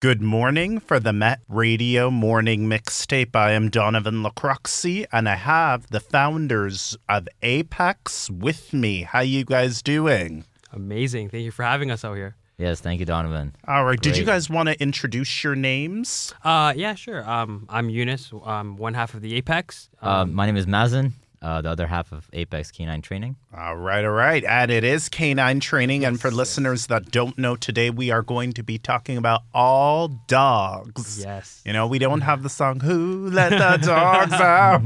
Good morning for the Met Radio Morning Mixtape. I am Donovan Lacroxi, and I have the founders of Apex with me. How you guys doing? Amazing. Thank you for having us out here. Yes, thank you, Donovan. All right. Did you guys want to introduce your names? Uh, yeah, sure. Um, I'm Eunice. Um, one half of the Apex. Uh, my name is Mazen, uh, the other half of Apex Canine Training. All right, all right. And it is canine training. and for listeners that don't know, today we are going to be talking about all dogs. Yes. You know, we don't have the song Who Let the Dogs Out.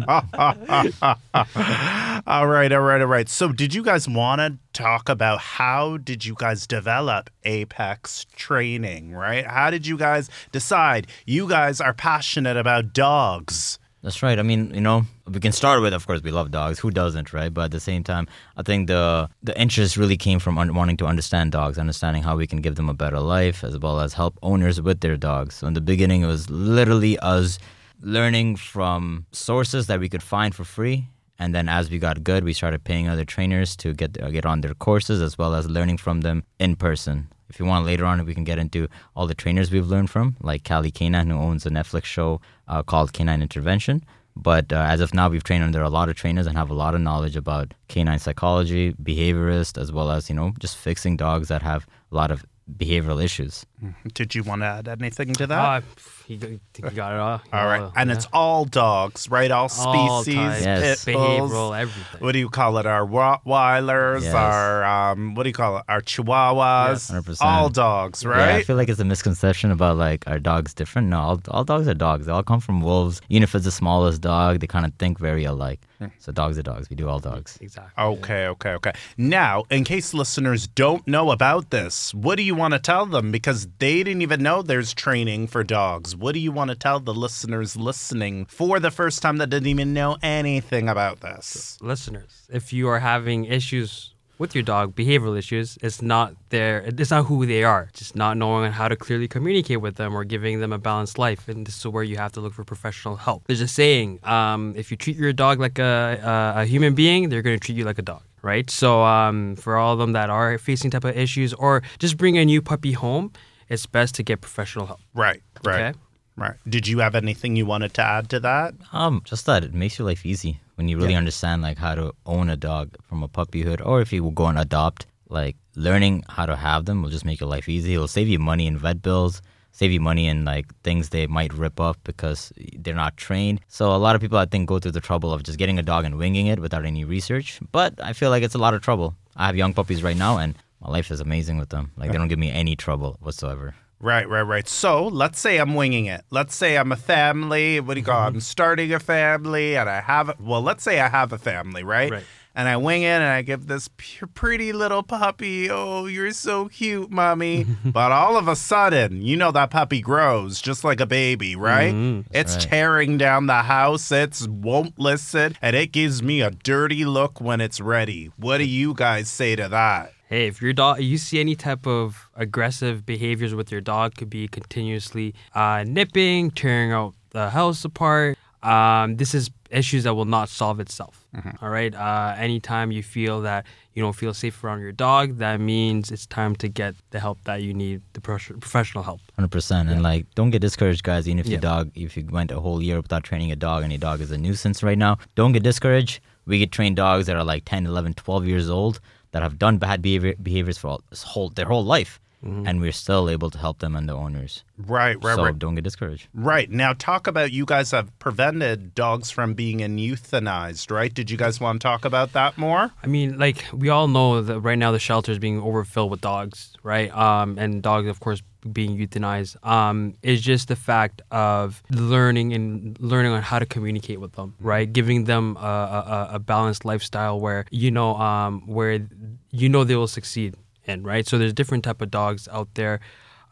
all right, all right, all right. So, did you guys want to talk about how did you guys develop Apex training, right? How did you guys decide you guys are passionate about dogs? That's right. I mean, you know, we can start with, of course, we love dogs. Who doesn't, right? But at the same time, I think the the interest really came from un- wanting to understand dogs, understanding how we can give them a better life, as well as help owners with their dogs. So in the beginning, it was literally us learning from sources that we could find for free. And then as we got good, we started paying other trainers to get uh, get on their courses, as well as learning from them in person. If you want later on, we can get into all the trainers we've learned from, like Cali Canine, who owns a Netflix show uh, called Canine Intervention. But uh, as of now, we've trained under a lot of trainers and have a lot of knowledge about canine psychology, behaviorist, as well as you know just fixing dogs that have a lot of behavioral issues. Did you want to add anything to that? Uh, you, got- you got it all. all right. And yeah. it's all dogs, right? All All species, types, Yes. pit bulls. behavioral, everything. What do you call it? Our Rottweilers, Yes. our um, what do you call it? Our Chihuahuas. Yes. 100%. All dogs, Yeah, I feel like it's a misconception about like are dogs different? No, all, all dogs are dogs. They all come from wolves. Even if it's the smallest dog, they kind of think very alike. So dogs are dogs. We do all dogs. Exactly. Okay, okay, okay. Now, in case listeners don't know about this, what do you want to tell them? Because they didn't even know there's training for dogs. What do you want to tell the listeners listening for the first time that didn't even know anything about this? Listeners, if you are having issues with your dog, behavioral issues, it's not their, it's not who they are. Just not knowing how to clearly communicate with them or giving them a balanced life. And this is where you have to look for professional help. There's a saying: um, if you treat your dog like a, a, a human being, they're going to treat you like a dog. Right. So um, for all of them that are facing type of issues, or just bring a new puppy home, it's best to get professional help. Right, right, Okay. right. Did you have anything you wanted to add to that? Um, just that it makes your life easy when you really understand like how to own a dog from a puppyhood, or if you will go and adopt. Like learning how to have them will just make your life easy. It'll save you money in vet bills, save you money in like things they might rip up because they're not trained. So a lot of people I think go through the trouble of just getting a dog and winging it without any research. But I feel like it's a lot of trouble. I have young puppies right now, and my life is amazing with them. Like they don't give me any trouble whatsoever. Right, right, right. So let's say I'm winging it. Let's say I'm a family. What do you call it? I'm mm-hmm. starting a family and I have, well, let's say I have a family, right? Right. And I wing it and I give this p- pretty little puppy, oh, you're so cute, mommy. but all of a sudden, you know that puppy grows just like a baby, right? it's right. tearing down the house. It won't listen. And it gives me a dirty look when it's ready. What do you guys say to that? Hey, if your dog, you see any type of aggressive behaviors with your dog, could be continuously uh, nipping, tearing out the house apart. Um, this is issues that will not solve itself. all right. Uh, anytime you feel that you don't feel safe around your dog, that means it's time to get the help that you need, the prof- professional help. Hundred percent, and like, don't get discouraged, guys. Even if Yeah. your dog, if you went a whole year without training a dog, and your dog is a nuisance right now, don't get discouraged. We get trained dogs that are like 10, 11, 12 years old that have done bad behavior, behaviors for all, this whole their whole life, and we're still able to help them and the owners. Right, right, so right. don't get discouraged. Right. Now, talk about you guys have prevented dogs from being euthanized, right? Did you guys want to talk about that more? I mean, like we all know that right now the shelter is being overfilled with dogs, right? Um, and dogs, of course, being euthanized. Um, is just the fact of learning and learning on how to communicate with them, right? Giving them a, a, a balanced lifestyle where you know, um, where you know they will succeed in, right? So there's different type of dogs out there.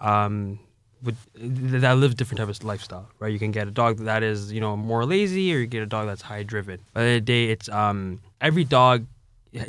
Um, with that live different type of lifestyle, right? You can get a dog that is, you know, more lazy, or you get a dog that's high driven. By the end of the day, it's um every dog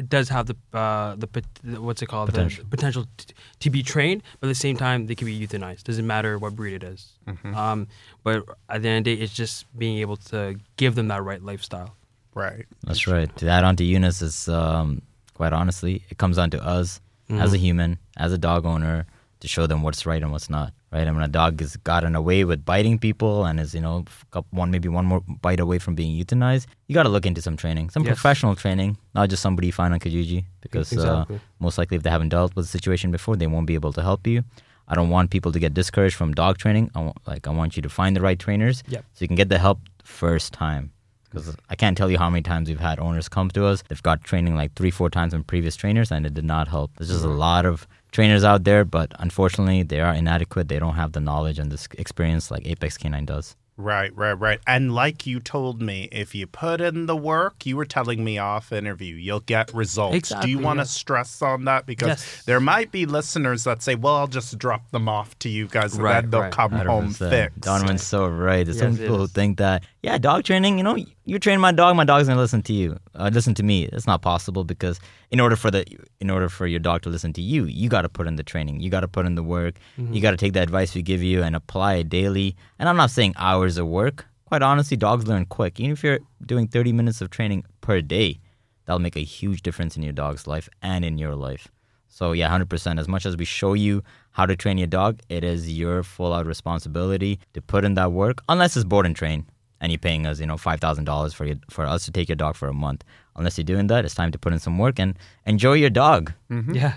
does have the uh the what's it called Potential. the potential t- to be trained, but at the same time they can be euthanized. Doesn't matter what breed it is. Um, but at the end of the day, it's just being able to give them that right lifestyle. Right. That's right. To add on to Eunice is um, quite honestly, it comes down to us as a human, as a dog owner, to show them what's right and what's not. right? And when a dog has gotten away with biting people and is, you know, one maybe one more bite away from being euthanized, you got to look into some training, some Yes. professional training, not just somebody you find on Kijiji, because Exactly. uh, most likely if they haven't dealt with the situation before, they won't be able to help you. I don't want people to get discouraged from dog training. I want, like I want you to find the right trainers Yep. so you can get the help first time. Because I can't tell you how many times we've had owners come to us. They've got training like three, four times from previous trainers, and it did not help. There's just a lot of trainers out there, but unfortunately, they are inadequate. They don't have the knowledge and the experience like Apex Canine does. Right, right, right. And like you told me, if you put in the work, you were telling me off interview, you'll get results. Exactly, Do you want to yeah. stress on that? Because Yes. there might be listeners that say, well, I'll just drop them off to you guys and Right, then they'll right. come home 100%. fixed. Donovan's so right. There's some Yes, it people who is. think that, yeah, dog training, you know, you train my dog, my dog's gonna listen to you, uh, listen to me. It's not possible because in order for the, in order for your dog to listen to you, you got to put in the training, you got to put in the work, Mm-hmm. you got to take the advice we give you and apply it daily. And I'm not saying hours of work. Quite honestly, dogs learn quick. Even if you're doing 30 minutes of training per day, that'll make a huge difference in your dog's life and in your life. So yeah, hundred percent. As much as we show you how to train your dog, it is your full out responsibility to put in that work. Unless it's board and train, and you're paying us, you know, five thousand dollars for you for us to take your dog for a month. Unless you're doing that, it's time to put in some work and enjoy your dog. Yeah.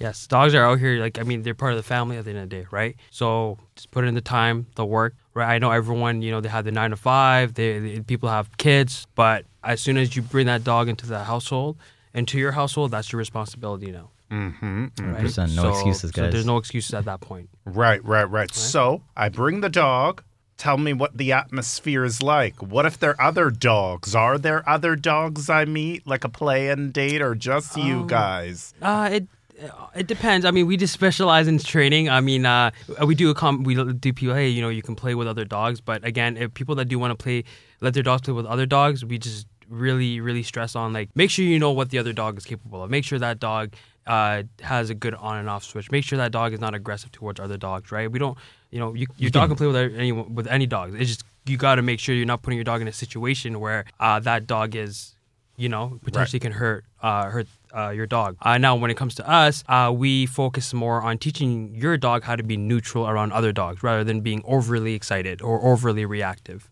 Yes, dogs are out here. Like I mean, they're part of the family at the end of the day, right? So just put in the time, the work. Right. I know everyone. You know, they have the nine to five. They, they people have kids, but as soon as you bring that dog into the household, into your household, that's your responsibility now. Mm-hmm. Right? 100%, no So- excuses, So guys. there's no excuses at that point. Right, right, right. So I bring the dog. Tell me what the atmosphere is like. What if there are other dogs? Are there other dogs I meet, like a play and date, or just you Um, guys? Uh, it it depends. I mean, we just specialize in training. I mean, uh, we do a com- we do people. Hey, you know, you can play with other dogs, but again, if people that do want to play, let their dogs play with other dogs, we just really, really stress on like make sure you know what the other dog is capable of. Make sure that dog uh, has a good on and off switch. Make sure that dog is not aggressive towards other dogs. Right? We don't, you know, you, your dog can play with any with any dogs. It's just you got to make sure you're not putting your dog in a situation where uh, that dog is you know, potentially can hurt uh, hurt uh, your dog. Uh, now, when it comes to us, uh, we focus more on teaching your dog how to be neutral around other dogs rather than being overly excited or overly reactive.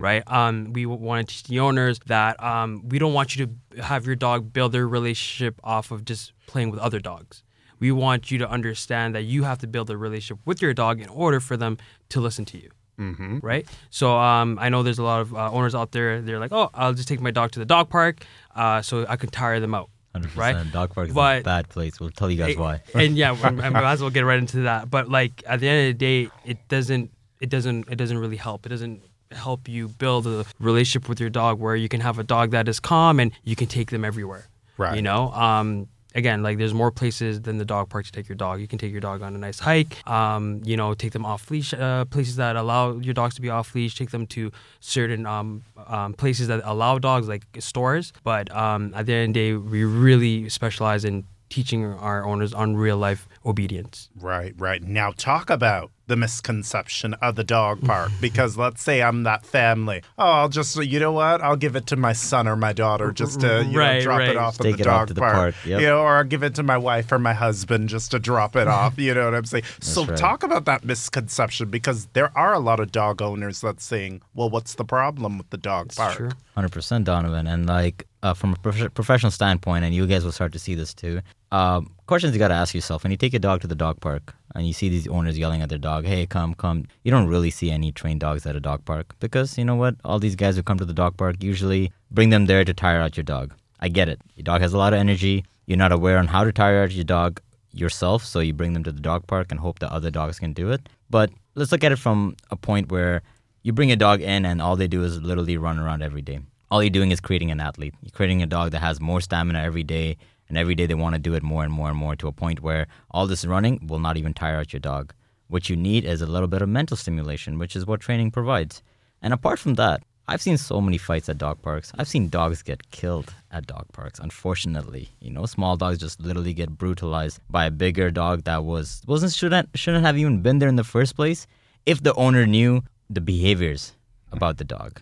Right? Um, we want to teach the owners that um, we don't want you to have your dog build their relationship off of just playing with other dogs. We want you to understand that you have to build a relationship with your dog in order for them to listen to you Mm-hmm. right? So um, I know there's a lot of uh, owners out there. They're like, oh, I'll just take my dog to the dog park, uh, so I can tire them out, 100%. right? Dog park is a bad place. We'll tell you guys why. and yeah, I might as well get right into that. But like at the end of the day, it doesn't, it doesn't, it doesn't really help. It doesn't help you build a relationship with your dog where you can have a dog that is calm and you can take them everywhere. Right. You know. Um, again, like there's more places than the dog park to take your dog. You can take your dog on a nice hike. Um, you know, take them off leash. Uh, places that allow your dogs to be off leash. Take them to certain um, um, places that allow dogs, like stores. But um, at the end of the day, we really specialize in teaching our owners on real life obedience. Right, right. Now talk about the misconception of the dog park because let's say I'm that family. Oh, I'll just you know what? I'll give it to my son or my daughter just to you know, drop right. it off at the it off dog to the park. park, yep. You know, or I'll give it to my wife or my husband just to drop it off. You know what I'm saying? so right. talk about that misconception because there are a lot of dog owners that saying, "Well, what's the problem with the dog park?" Hundred percent, Donovan, and like uh, from a prof- professional standpoint, and you guys will start to see this too. Um, questions you got to ask yourself when you take your dog to the dog park and you see these owners yelling at their dog, "Hey, come, come!" You don't really see any trained dogs at a dog park because you know what? All these guys who come to the dog park usually bring them there to tire out your dog. I get it. Your dog has a lot of energy. You're not aware on how to tire out your dog yourself, so you bring them to the dog park and hope that other dogs can do it. But let's look at it from a point where you bring a dog in and all they do is literally run around every day. All you're doing is creating an athlete. You're creating a dog that has more stamina every day, and every day they want to do it more and more and more to a point where all this running will not even tire out your dog. What you need is a little bit of mental stimulation, which is what training provides. And apart from that, I've seen so many fights at dog parks. I've seen dogs get killed at dog parks. Unfortunately, you know, small dogs just literally get brutalized by a bigger dog that was wasn't shouldn't shouldn't have even been there in the first place if the owner knew the behaviors about the dog.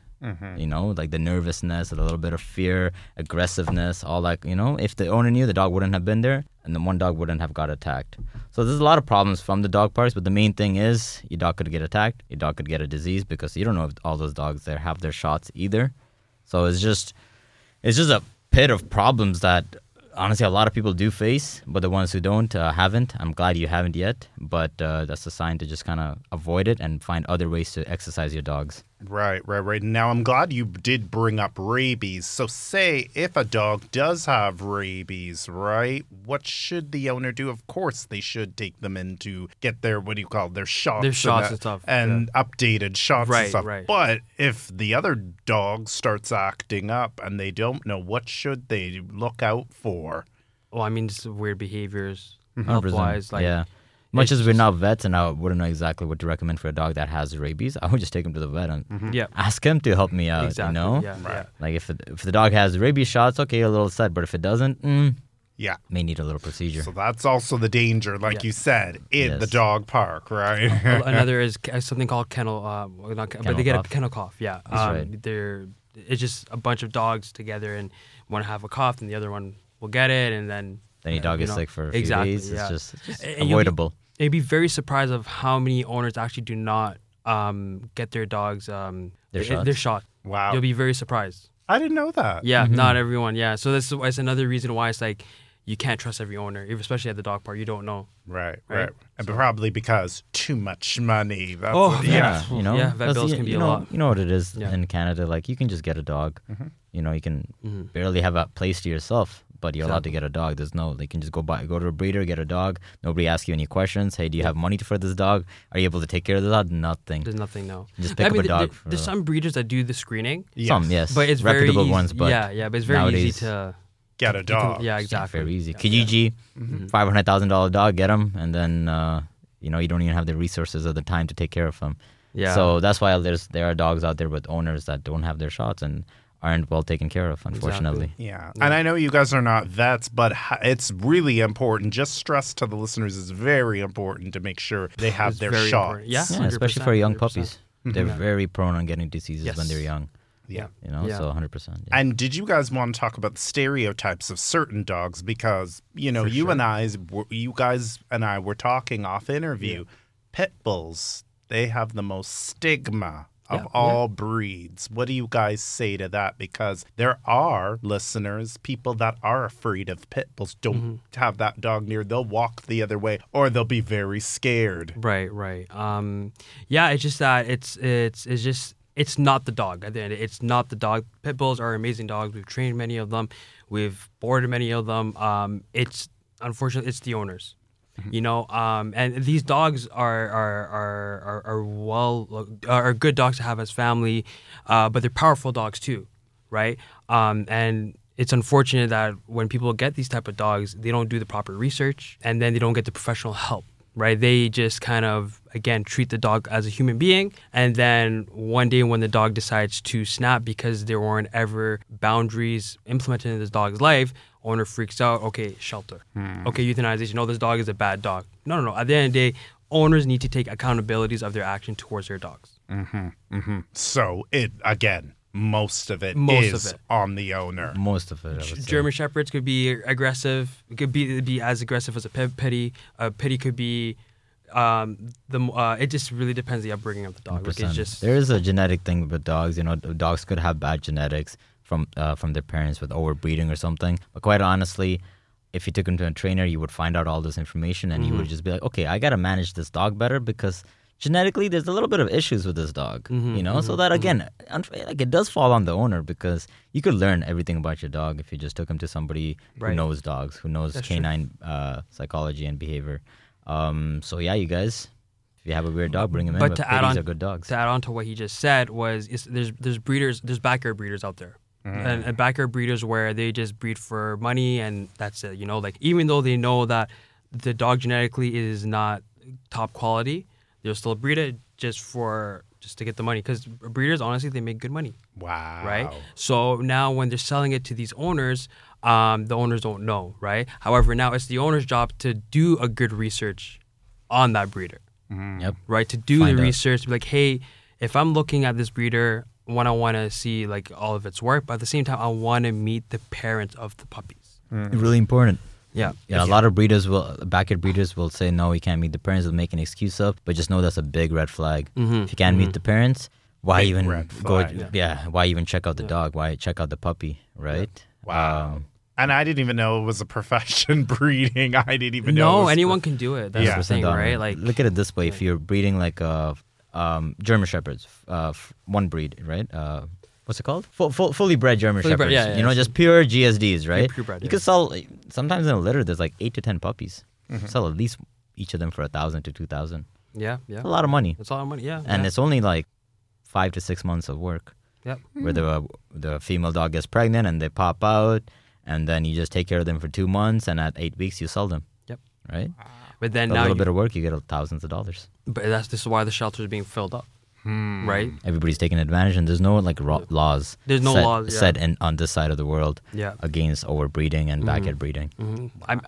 You know, like the nervousness, a little bit of fear, aggressiveness, all that. You know, if the owner knew, the dog wouldn't have been there, and the one dog wouldn't have got attacked. So there's a lot of problems from the dog parks, but the main thing is your dog could get attacked, your dog could get a disease because you don't know if all those dogs there have their shots either. So it's just, it's just a pit of problems that honestly a lot of people do face, but the ones who don't uh, haven't. I'm glad you haven't yet, but uh, that's a sign to just kind of avoid it and find other ways to exercise your dogs. Right, right, right. Now, I'm glad you did bring up rabies. So, say if a dog does have rabies, right? What should the owner do? Of course, they should take them in to get their what do you call it? their shots, Their shots that- and stuff, and updated shots and Right, stuff. right. But if the other dog starts acting up and they don't know, what should they look out for? Well, I mean, just weird behaviors, 100%. health wise. Like, yeah. Much it's as we're just- not vets and I wouldn't know exactly what to recommend for a dog that has rabies, I would just take him to the vet and yeah, ask him to help me out. exactly. You know, Yeah, Right. like if it, if the dog has rabies shots, okay, a little set, but if it doesn't, mm, Yeah. may need a little procedure. So that's also the danger, like Yeah. you said, in the dog park, right? Another is something called kennel, uh, not, ca- but they get cough. a kennel cough. Yeah, That's um, right. They're it's just a bunch of dogs together, and one have a cough, and the other one will get it, and then then your uh, dog you is know, sick for a few exactly, days. yeah. It's just, it's just be- avoidable. You'd be very surprised of how many owners actually do not um, get their dogs um, Their i- their shot. wow. You'll be very surprised. I didn't know that. Yeah, Mm-hmm. not everyone. Yeah, so this is that's another reason why it's like you can't trust every owner, especially at the dog park. You don't know. Right, Right? right. And probably because too much money. That's Oh, what- yeah. you know, Yeah, vet bills you, can be you a lot. You know what it is Yeah. in Canada. Like you can just get a dog. Mm-hmm. You know, you can Mhm. barely have a place to yourself, but you're allowed to get a dog. There's no, they can just go buy, go to a breeder, get a dog. Nobody asks you any questions. Hey, do you have money for this dog? Are you able to take care of the dog? Nothing. There's nothing now. Just pick I up mean, a dog. th- there's the- some breeders that do the screening, Some, yes, but it's very reputable easy. ones. But yeah, yeah, but it's very nowadays, easy to Get a you can- dog. yeah, it's not exactly. very easy. Yeah. Kijiji, Mhm. five hundred thousand dollar dog, get him, and then uh, you know you don't even have the resources or the time to take care of him. Yeah. So that's why there's there are dogs out there with owners that don't have their shots and aren't well taken care of, unfortunately. Yeah. And I know you guys are not vets, but it's really important. Just stress to the listeners is very important to make sure they have It's their very shots. important. Yeah. Yeah, especially for young 100%. puppies. They're Yeah. very prone on getting diseases when they're young. Yeah. You know, Yeah. so 100%. Yeah. And did you guys want to talk about the stereotypes of certain dogs? Because you know, For you sure. and I, you guys and I were talking off interview. Pit bulls, they have the most stigma of Yeah, yeah. all breeds. What do you guys say to that? Because there are listeners, people that are afraid of pit bulls, don't Mm-hmm. have that dog near. They'll walk the other way, or they'll be very scared. Right, right. Um, yeah, it's just that it's it's it's just it's not the dog. At the end, it's not the dog. Pit bulls are amazing dogs. We've trained many of them. We've boarded many of them. Um, it's unfortunately it's the owners. You know, um, and these dogs are are are are, are well are good dogs to have as family, uh, but they're powerful dogs too, right? Um, and it's unfortunate that when people get these type of dogs, they don't do the proper research, and then they don't get the professional help right? They just kind of again treat the dog as a human being, and then one day when the dog decides to snap because there weren't ever boundaries implemented in this dog's life, owner freaks out. Okay, shelter. Okay, euthanization. No, this dog is a bad dog. No, no, no. At the end of the day, owners need to take accountabilities of their action towards their dogs. So it again, most of it Most of it. on the owner. Most of it, I say. German shepherds could be aggressive. It could be be as aggressive as a pit- pitty. A pitty could be. Um, the uh, it just really depends the upbringing of the dog. Like it's just there is a genetic thing with dogs. You know, dogs could have bad genetics from uh, from their parents with overbreeding or something. But quite honestly, if you took him to a trainer, you would find out all this information, and you Mm-hmm. would just be like, okay, I gotta manage this dog better because genetically there's a little bit of issues with this dog. Mm-hmm, you know, so that again, unf- like it does fall on the owner because you could learn everything about your dog if you just took him to somebody who knows dogs, who knows That's canine uh, psychology and behavior. Um, so yeah, you guys. If you have a weird dog, bring him in. But to add on are good dogs. to add on to what he just said was there's there's breeders there's backyard breeders out there. Mm. And, and backyard breeders where they just breed for money and that's it. You know, like even though they know that the dog genetically is not top quality, they'll still breed it just for just to get the money. Because breeders, honestly, they make good money, Wow. right? So now when they're selling it to these owners, um, the owners don't know, right? However, now it's the owner's job to do a good research on that breeder Yep. right? To do Find the out. research, be like, hey, if I'm looking at this breeder, when I want to see like all of its work, but at the same time, I want to meet the parents of the puppies. Really important. Yeah. Yeah, a lot of breeders will, backyard breeders will say, no, we can't meet the parents. They'll make an excuse up, but just know that's a big red flag. Mhm, If you can't meet the parents, why Big even go? flag. Yeah. why even check out the dog? Why check out the puppy? Right? Wow. Um, And I didn't even know it was a profession breeding. I didn't even know. it No, was anyone can do it. That's Yeah. the thing, right? Like, look at it this way: if you're breeding like a um, German shepherds, uh, f- one breed, right? Uh, what's it called? Full, full, fully bred German Fully bred, shepherds. yeah, yeah, you know, so- just pure GSDs, right? purebred, you yeah. could sell sometimes in a litter. There's like eight to ten puppies. Mm-hmm. Sell at least each of them for a thousand to two thousand. yeah, yeah. A lot of money, That's all money. Yeah. and yeah. it's only like five to six months of work. Yep. Where the the female dog gets pregnant and they pop out, and then you just take care of them for two months, and at eight weeks you sell them. Yep. Right. But then a now, a little you- bit of work, you get thousands of dollars. but that's this is why the shelter is being filled up, right? everybody's taking advantage and there's no like ro- laws There's no set, laws, yeah. set in on this side of the world Yeah. against overbreeding and backyard breeding hmm I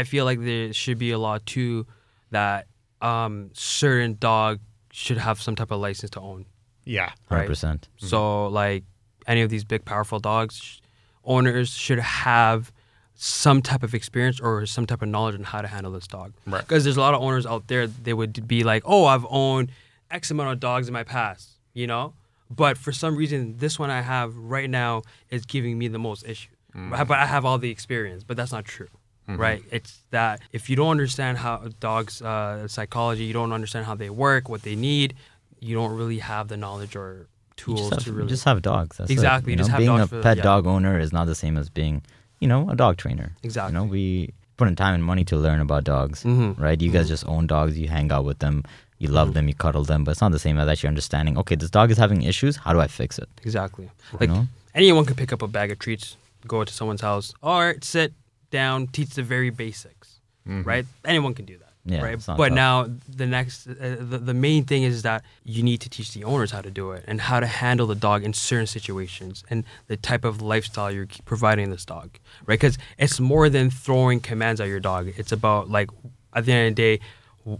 I feel like there should be a law too that um, certain dog should have some type of license to own. Yeah. 100% Right. percent So like any of these big powerful dogs, owners should have some type of experience or some type of knowledge on how to handle this dog. Right. Because there's a lot of owners out there they would be like, "Oh, I've owned X amount of dogs in my past," you know. But for some reason, this one I have right now is giving me the most issue. But I have all the experience, but that's not true. Right? It's that if you don't understand how dogs' uh, psychology, you don't understand how they work, what they need, you don't really have the knowledge or tools have, to you really just have dogs That's it. Exactly, you just know, have being dogs a for- pet yeah. dog owner is not the same as being you know a dog trainer Exactly. you know we put in time and money to learn about dogs Mhm. right you guys mm-hmm. just own dogs you hang out with them you love mm-hmm. them you cuddle them but it's not the same as actually understanding okay this dog is having issues how do i fix it Exactly. Like know? anyone can pick up a bag of treats, go to someone's house. All right, sit down, teach the very basics. Mm-hmm. Right? Anyone can do that. Yeah, right. it's not But tough. now the next, uh, the, the main thing is that you need to teach the owners how to do it and how to handle the dog in certain situations and the type of lifestyle you're providing this dog. Right? Because it's more than throwing commands at your dog. It's about like at the end of the day,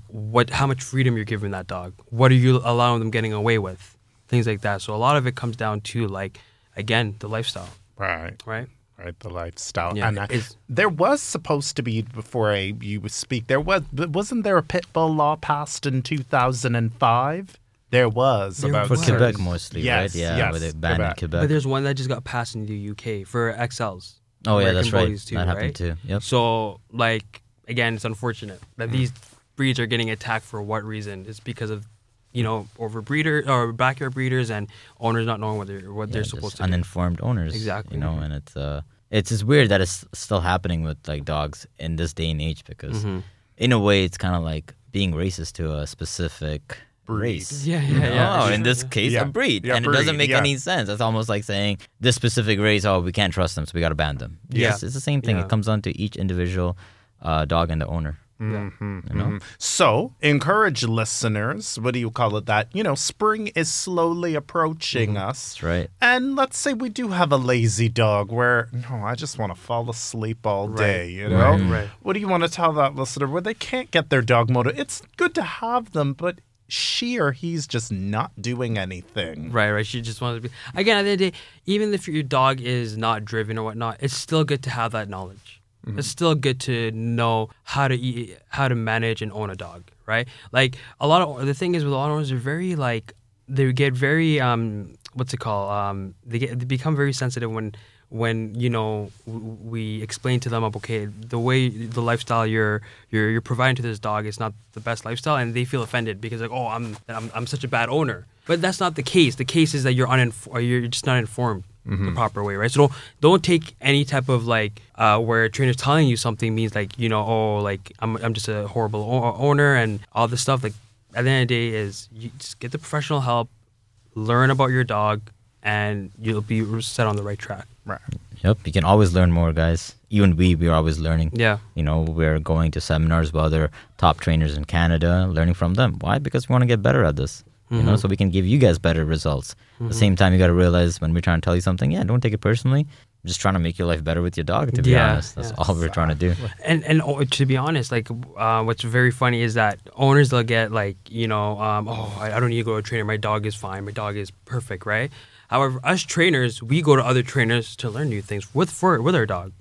what, how much freedom you're giving that dog. What are you allowing them getting away with? Things like that. So a lot of it comes down to like, again, the lifestyle. Right. Right. Right. The lifestyle. Yeah, and I, it's- there was supposed to be before I, you speak. There was wasn't there a pit bull law passed in two thousand and five? There was There about for was. quebec mostly Yes, right yeah yes, with it banned in Quebec. quebec But there's one that just got passed in the UK for XLs. oh yeah American that's right too, that happened right? too yep So like again, it's unfortunate that mm. these breeds are getting attacked for what reason? It's because of you know over overbreeder or backyard breeders and owners not knowing what they're what Yeah, they're just supposed to do. uninformed owners Exactly. you know and it's uh it's just weird that it's still happening with like dogs in this day and age because Mhm. in a way it's kind of like being racist to a specific Breed. race Yeah, yeah, you yeah. Oh, in this case Yeah. a breed Yeah, and it doesn't make yeah. any sense it's almost like saying this specific race oh we can't trust them so we got to ban them Yeah. Yes, it's the same thing Yeah. it comes down to each individual uh, dog and the owner Yeah. Mm-hmm, you know mm-hmm. So, encourage listeners. What do you call it? That, you know, spring is slowly approaching mm-hmm. us. that's right And let's say we do have a lazy dog where, no, I just want to fall asleep all Right. day, you know? Right, right. What do you want to tell that listener where they can't get their dog motor? It's good to have them, but she or he's just not doing anything. Right, right. She just wants to be. Again, at the end of the day, even if your dog is not driven or whatnot, it's still good to have that knowledge. It's still good to know how to eat, how to manage and own a dog, right? Like a lot of the thing is with a lot of owners, they're very like they get very um what's it called? Um they get they become very sensitive when when you know w- we explain to them okay the way the lifestyle you're you're you're providing to this dog is not the best lifestyle and they feel offended because like oh I'm I'm, I'm such a bad owner. But that's not the case. The case is that you're uninf- or you're just not informed the proper way right so don't don't take any type of like uh, where a trainer's telling you something means like you know oh like I'm, I'm just a horrible o- owner and all this stuff like at the end of the day is you just get the professional help learn about your dog and you'll be set on the right track Right. Yep, you can always learn more, guys. Even we, we are always learning. yeah You know, we're going to seminars with other top trainers in Canada, learning from them. Why? Because we want to get better at this. You know, Mhm. so we can give you guys better results. At the same time, you got to realize when we're trying to tell you something, yeah, don't take it personally. just trying to make your life better with your dog. To be Yeah, honest, that's yeah. all we're trying to do. and and oh, to be honest, like uh, what's very funny is that owners they'll get like you know, um, oh, I, I don't need to go to a trainer. My dog is fine. My dog is perfect, right? However, us trainers, we go to other trainers to learn new things with for with our dog.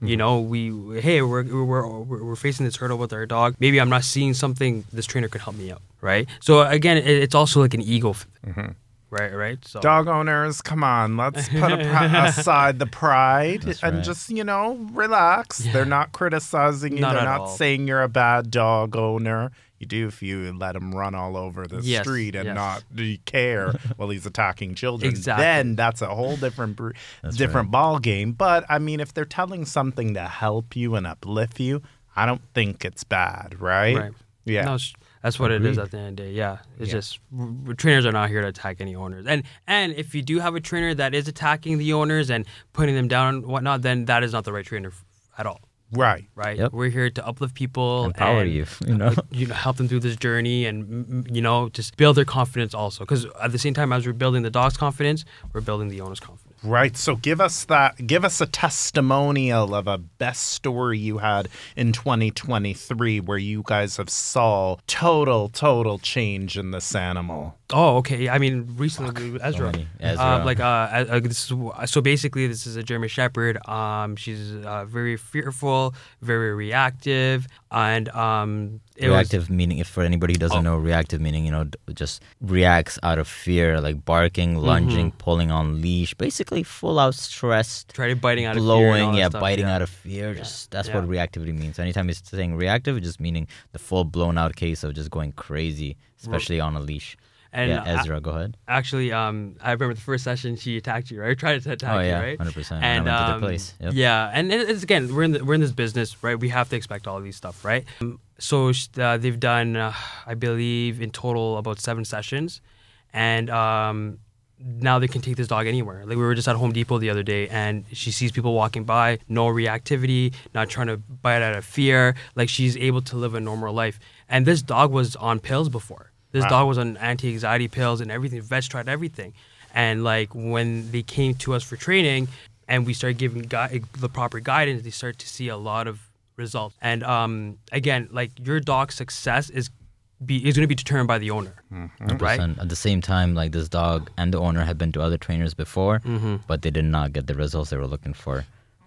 You mm-hmm. know, we hey, we're, we're we're we're facing this hurdle with our dog. Maybe I'm not seeing something. This trainer could help me out, right? So again, it, it's also like an ego, f- mm-hmm. right? Right. So Dog owners, come on, let's put a pri- aside the pride That's and right. just, you know, relax. They're not criticizing you. Not They're not all. saying you're a bad dog owner. You do if you let him run all over the Yes, street and yes. not care while he's attacking children. Exactly. Then that's a whole different br- That's different ball game. But I mean, if they're telling something to help you and uplift you, I don't think it's bad, right? Right. Yeah. No, it's- that's what it is at the end of the day. Yeah, it's Yeah. just w- w- trainers are not here to attack any owners. And and if you do have a trainer that is attacking the owners and putting them down and whatnot, then that is not the right trainer f- at all. Right. Right? Yep. We're here to uplift people, Empower and, you, you know? you know, help them through this journey, and you know, just build their confidence also. Because at the same time as we're building the dog's confidence, we're building the owner's confidence. Right. So give us that give us a testimonial of a best story you had in 2023 where you guys have saw total total change in this animal. Oh, okay. I mean, recently with Ezra, many. Ezra. Uh, like uh, uh, uh, this is, so basically, this is a German Shepherd. Um, she's uh, very fearful, very reactive, and um, it was- reactive meaning if for anybody who doesn't Oh. know reactive meaning you know just reacts out of fear like barking lunging pulling on leash basically full out stressed Try biting out of fear and all blowing yeah stuff, biting yeah. out of fear just that's what reactivity means anytime it's saying reactive it's just meaning the full blown out case of just going crazy especially on a leash And yeah I- ezra go ahead Actually, um, I remember the first session she attacked you, right? Tried to attack Oh, you, yeah, right? 100%. When I And went to um, place, yep. yeah, and it's again, we're in the, we're in this business, right? We have to expect all these stuff, right? Um, so uh, they've done, uh, I believe, in total about seven sessions, and um, now they can take this dog anywhere. Like we were just at Home Depot the other day, and she sees people walking by, no reactivity, not trying to bite out of fear. Like she's able to live a normal life. And this dog was on pills before. This Wow. dog was on anti-anxiety pills and everything. Vets tried everything, and like when they came to us for training, and we started giving gui- the proper guidance, they start to see a lot of results. And um, again, like your dog's success is be is going to be determined by the owner, right? 100%. At the same time, like this dog and the owner had been to other trainers before, Mm-hmm. but they did not get the results they were looking for,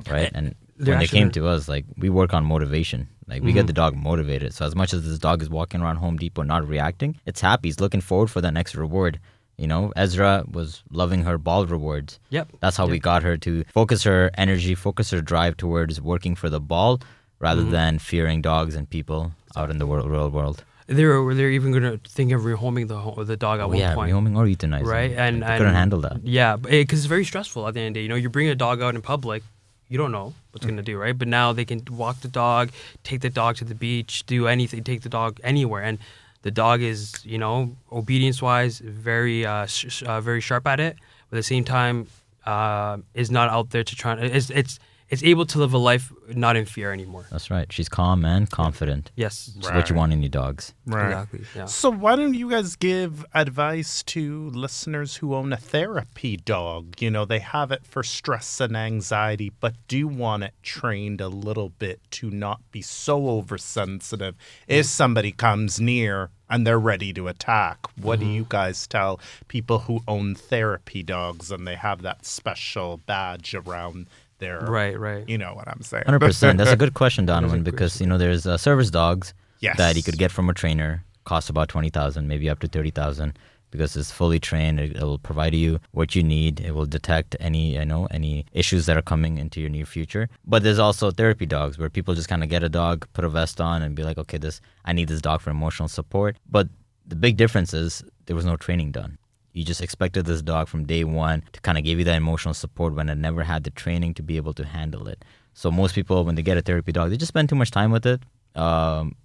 right? And They're when they came to us, like we work on motivation. Like we Mm-hmm. get the dog motivated. So as much as this dog is walking around Home Depot not reacting, it's happy. He's looking forward for that next reward. You know, Ezra was loving her ball rewards. Yep. That's how we got her to focus her energy, focus her drive towards working for the ball rather Mm-hmm. than fearing dogs and people out in the world, real world. They're they're even going to think of rehoming the the dog at Oh, one yeah, point. rehoming or euthanizing. right? And, they and couldn't handle that. Yeah, because it's very stressful at the end of the day. You know, you bring a dog out in public, you don't know what's Mm. gonna do, right? But now they can walk the dog, take the dog to the beach, do anything, take the dog anywhere, and the dog is, you know, obedience wise, very uh, sh- uh, very sharp at it. But at the same time, uh, is not out there to try. It's it's it's able to live a life not in fear anymore. That's right. She's calm and confident. Yes, Which is what you want in your dogs. Right. exactly. Yeah. So why don't you guys give advice to listeners who own a therapy dog? You know, they have it for stress and anxiety, but do want it trained a little bit to not be so oversensitive. If somebody comes near and they're ready to attack, what do mm-hmm. you guys tell people who own therapy dogs and they have that special badge around their Right, right. You know what I'm saying? Hundred percent. That's a good question, Donovan, because you know there's uh, service dogs Yes. that you could get from a trainer, cost about twenty thousand, maybe up to thirty thousand, because it's fully trained. It, it will provide you what you need. It will detect any you know any issues that are coming into your near future. But there's also therapy dogs where people just kind of get a dog, put a vest on, and be like, okay, this I need this dog for emotional support. But the big difference is there was no training done. You just expected this dog from day one to kind of give you that emotional support when it never had the training to be able to handle it. So most people, when they get a therapy dog, they just spend too much time with it, um,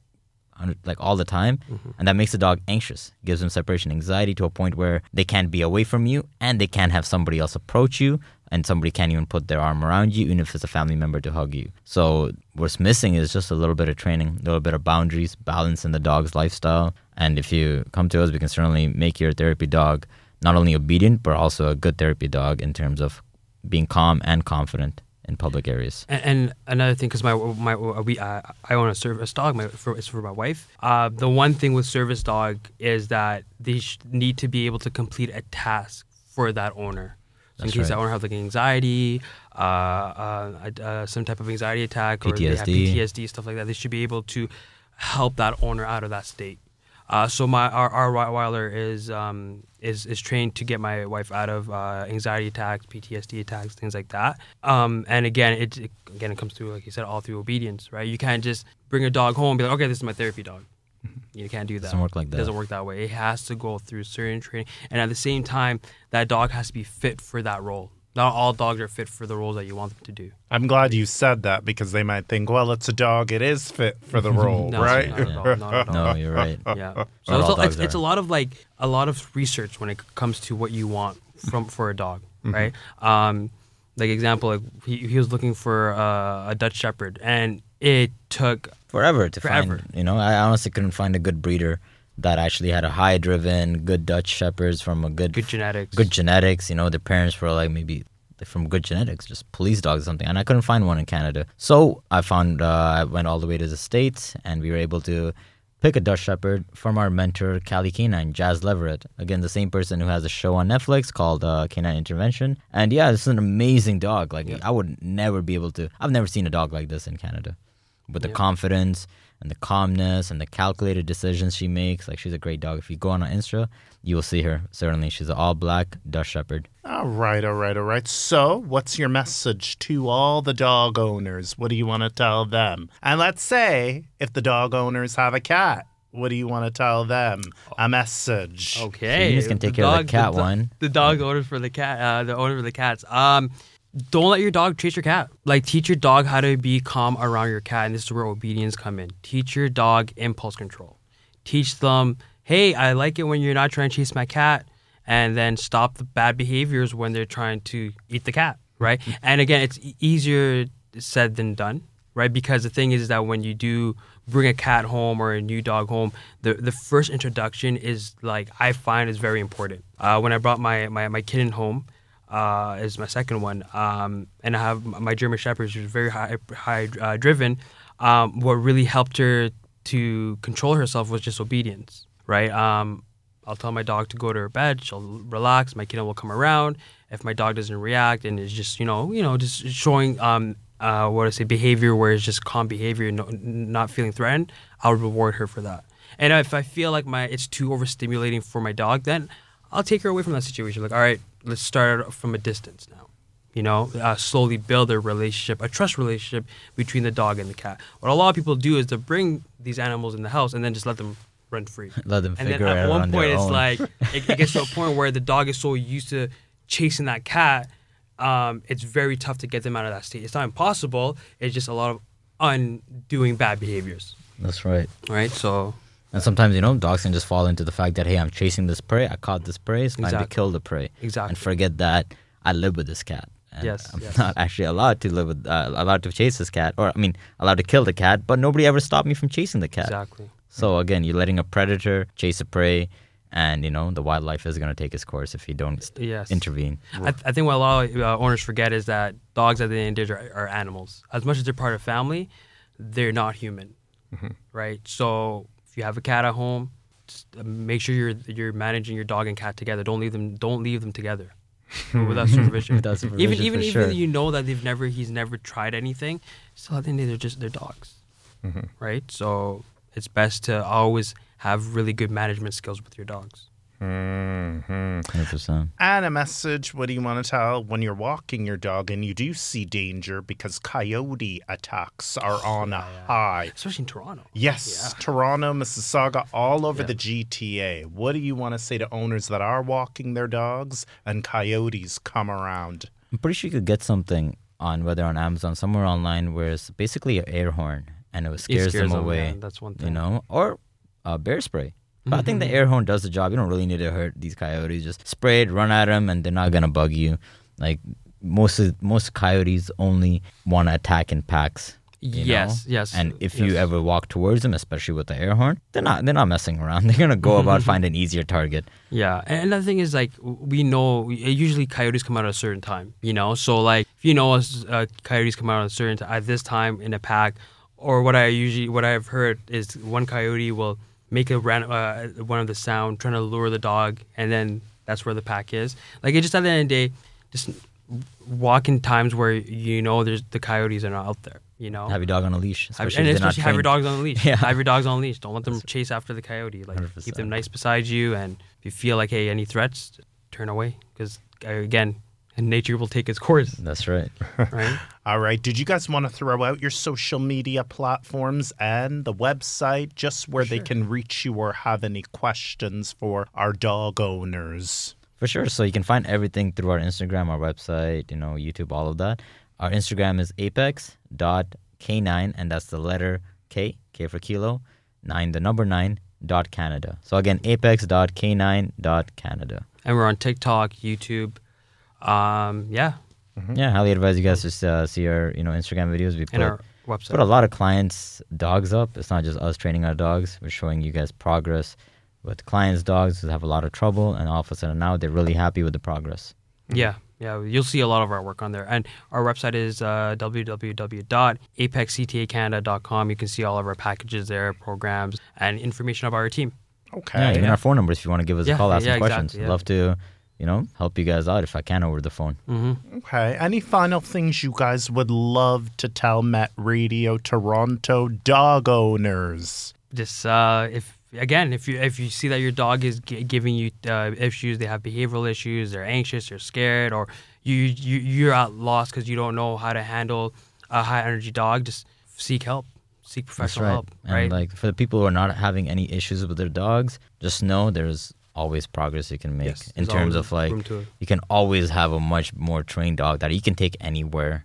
like all the time, and that makes the dog anxious. Gives them separation anxiety to a point where they can't be away from you, and they can't have somebody else approach you, and somebody can't even put their arm around you, even if it's a family member to hug you. So what's missing is just a little bit of training, a little bit of boundaries, balance in the dog's lifestyle. And if you come to us, we can certainly make your therapy dog not only obedient but also a good therapy dog in terms of being calm and confident in public areas. And, and another thing, because my my we uh, I own a service dog. My for, it's for my wife. Uh, the one thing with service dog is that they sh- need to be able to complete a task for that owner. So in case right. that owner has like anxiety, uh, uh, uh, some type of anxiety attack, or they have PTSD. PTSD stuff like that, they should be able to help that owner out of that state. Uh, so my our, our Rottweiler is um, is is trained to get my wife out of uh, anxiety attacks, PTSD attacks, things like that. Um, and again, it, it again it comes through like you said, all through obedience, right? You can't just bring a dog home and be like, okay, this is my therapy dog. You can't do that. Doesn't work like that. It doesn't work that way. It has to go through certain training, and at the same time, that dog has to be fit for that role. Not all dogs are fit for the roles that you want them to do. I'm glad you said that because they might think, well, it's a dog. It is fit for the role, No, right? not at all, not at all. No, you're right. yeah. So it's, a, it's, it's a lot of like a lot of research when it comes to what you want from for a dog, Mm-hmm. right? Um, like example, like he, he was looking for uh, a Dutch Shepherd, and it took forever to Forever. find. You know, I honestly couldn't find a good breeder that actually had a high driven, good Dutch shepherds from a good good genetics. good genetics. You know, their parents were like maybe from good genetics, just police dogs or something. And I couldn't find one in Canada. So I found, uh, I went all the way to the States and we were able to pick a Dutch Shepherd from our mentor, Cali Canine, Jas Leverette. Again, the same person who has a show on Netflix called uh, Canine Intervention. And yeah, this is an amazing dog. Like, I would never be able to, I've never seen a dog like this in Canada. With the confidence and the calmness and the calculated decisions she makes. Like, she's a great dog. If you go on her Insta, you will see her. Certainly, she's an all black Dutch Shepherd. All right, all right, all right. So, what's your message to all the dog owners? What do you want to tell them? And let's say if the dog owners have a cat, what do you want to tell them? A message. Okay, So you just can take care of the cat the, one. The dog owner for the cat, uh, the owner for the cats. Um, don't let your dog chase your cat. Like teach your dog how to be calm around your cat, and this is where obedience come in. Teach your dog impulse control. Teach them, hey, I like it when you're not trying to chase my cat, and then stop the bad behaviors when they're trying to eat the cat, right? and again, it's easier said than done, right? Because the thing is that when you do bring a cat home or a new dog home, the the first introduction is like I find is very important. Uh, when I brought my my, my kitten home, uh, is my second one, um, and I have my German Shepherd, who's very high high uh, driven. Um, what really helped her to control herself was just obedience, right? Um, I'll tell my dog to go to her bed. She'll relax. My kitten will come around. If my dog doesn't react and is just you know you know just showing um uh what I say behavior where it's just calm behavior, no, not feeling threatened, I'll reward her for that. And if I feel like my it's too overstimulating for my dog, then I'll take her away from that situation. Like all right, let's start from a distance now. You know, uh, slowly build a relationship, a trust relationship between the dog and the cat. What a lot of people do is to bring these animals in the house and then just let them run free. Let them And figure then at one on point, it's own. like it, it gets to a point where the dog is so used to chasing that cat, um, it's very tough to get them out of that state. It's not impossible. It's just a lot of undoing bad behaviors, That's right. right? So And sometimes, you know, dogs can just fall into the fact that, hey, I'm chasing this prey. I caught this prey. It's time to Exactly. kill the prey. Exactly. And forget that I live with this cat. And Yes, I'm yes. not actually allowed to live with, uh, allowed to chase this cat. Or, I mean, allowed to kill the cat, but nobody ever stopped me from chasing the cat. exactly. So, again, you're letting a predator chase a prey. And, you know, the wildlife is going to take its course if you don't Yes. intervene. I, I think what a lot of uh, owners forget is that dogs at the end of the day are, are animals. As much as they're part of family, they're not human, right? So if you have a cat at home, just uh, make sure you're you're managing your dog and cat together. Don't leave them. Don't leave them together without supervision. Without even supervision, even even sure. you know that they've never he's never tried anything. Still at the end of the day, they're just they're dogs, right? So it's best to always have really good management skills with your dogs. Hmm 100%. And a message, what do you want to tell when you're walking your dog and you do see danger because coyote attacks are on a high? Especially in Toronto. Yes, Toronto, Mississauga, all over Yeah. the GTA. What do you want to say to owners that are walking their dogs and coyotes come around? I'm pretty sure you could get something on whether on Amazon somewhere online where it's basically an air horn and it scares, scares them them, away. yeah, that's one thing. You know, or uh, bear spray. But I think the mm-hmm. air horn does the job. You don't really need to hurt these coyotes. Just spray it, run at them, and they're not gonna bug you. Like most of most coyotes only want to attack in packs. Yes, know? yes, And if you ever walk towards them, especially with the air horn, they're not they're not messing around. They're gonna go mm-hmm, about mm-hmm. find an easier target. Yeah, and another thing is like we know uh, usually coyotes come out at a certain time, you know. So like if you know uh, coyotes come out at a certain t- at this time in a pack, or what I usually what I've heard is one coyote will make a ran, uh, one of the sound trying to lure the dog, and then that's where the pack is. Like it just at the end of the day, just walk in times where you know there's the coyotes are not out there, you know. Have your dog on a leash, Have- especially and if they're not especially have your dogs on a leash. Yeah. Have your dogs on a leash. Don't let them chase after the coyote. Like keep 100%. them nice beside you, and if you feel like hey any threats, turn away because again, nature will take its course, That's right. right? All right. Did you guys want to throw out your social media platforms and the website just where they can reach you or have any questions for our dog owners? For sure. So you can find everything through our Instagram, our website, you know, YouTube, all of that. Our Instagram is apex.k9, and that's the letter K, K for kilo, nine, the number nine, dot Canada. So again, apex.k9 dot Canada. and we're on TikTok, YouTube. Um, yeah, Yeah, highly advise you guys to uh, see our, you know, Instagram videos. We put, and our website. put a lot of clients' dogs up. It's not just us training our dogs. We're showing you guys progress with clients' dogs who have a lot of trouble, and all of a sudden now they're really happy with the progress. Yeah, yeah, you'll see a lot of our work on there. And our website is uh, www.apexctacanada.com. You can see all of our packages there, programs, and information about our team. Okay. Yeah, even our phone numbers if you want to give us Yeah, a call, ask yeah, some questions. exactly, yeah. Love to, you know, help you guys out if I can over the phone. Mm-hmm. Okay. Any final things you guys would love to tell Met Radio Toronto dog owners? Just uh, if again, if you if you see that your dog is g- giving you uh, issues, they have behavioral issues, they're anxious, they're scared, or you you you're at loss because you don't know how to handle a high energy dog, just seek help, seek That's professional right. help. And right? like for the people who are not having any issues with their dogs, just know there's always progress you can make Yes, in terms of like you can always have a much more trained dog that you can take anywhere,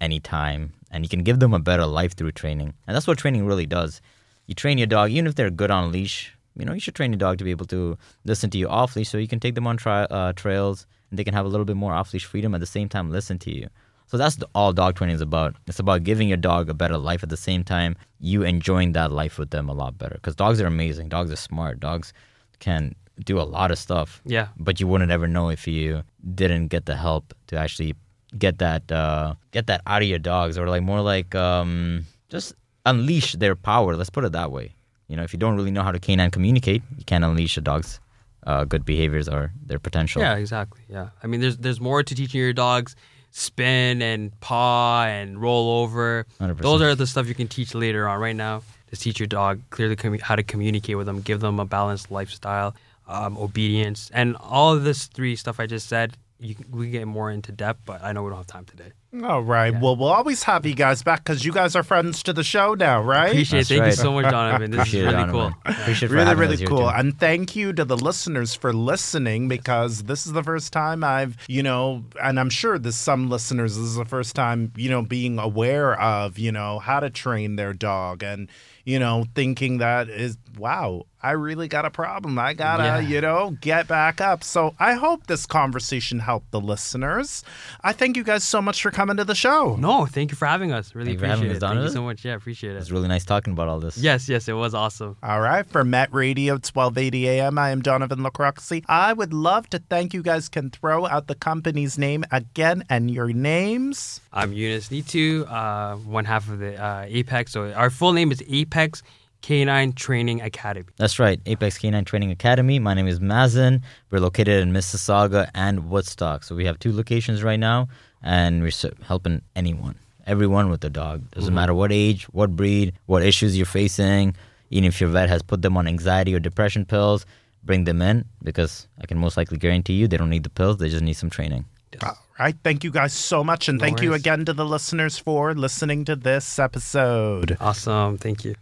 anytime, and you can give them a better life through training. And that's what training really does. You train your dog, even if they're good on leash. You know, you should train your dog to be able to listen to you off leash, so you can take them on tri- uh, trails, and they can have a little bit more off leash freedom at the same time listen to you. So that's all dog training is about. It's about giving your dog a better life at the same time you enjoying that life with them a lot better. Because dogs are amazing. Dogs are smart. Dogs can do a lot of stuff. Yeah. But you wouldn't ever know if you didn't get the help to actually get that uh, get that out of your dogs, or like more like um, just unleash their power. Let's put it that way. You know, if you don't really know how to canine communicate, you can't unleash a dog's uh, good behaviors or their potential. Yeah, exactly. Yeah, I mean, there's there's more to teaching your dogs spin and paw and roll over. 100%. Those are the stuff you can teach later on. Right now, just teach your dog clearly commu- how to communicate with them, give them a balanced lifestyle, um, obedience, and all of this three stuff I just said. You we can get more into depth, but I know we don't have time today. All right. Well, we'll always have you guys back because you guys are friends to the show now, right? Appreciate it. Thank right. you so much, Donovan. This Appreciate is it, really cool. Appreciate really, really us here, cool. And thank you to the listeners for listening because this is the first time I've, you know, and I'm sure there's some listeners, this is the first time, you know, being aware of, you know, how to train their dog and, you know, thinking that is, wow, I really got a problem. I got to, Yeah. you know, get back up. So I hope this conversation helped the listeners. I thank you guys so much for coming to the show. No, thank you for having us. Really Thank you for having appreciate us, it. Thank you so much. Yeah, appreciate it. It's really nice talking about all this. Yes, yes, it was awesome. All right, for Met Radio 1280 AM, I am Donovan Lacroxi. I would love to thank you guys. Can throw out the company's name again and your names. I'm Eunice Nitu, uh, one half of the uh, Apex. So our full name is Apex Canine Training Academy. That's right, Apex Canine Training Academy. My name is Mazen. We're located in Mississauga and Woodstock. So we have two locations right now, and we're helping anyone, everyone with a dog. Doesn't matter what age, what breed, what issues you're facing. Even if your vet has put them on anxiety or depression pills, bring them in because I can most likely guarantee you they don't need the pills. They just need some training. All right, thank you guys so much. And No thank you again to the listeners for listening to this episode. Awesome. Thank you.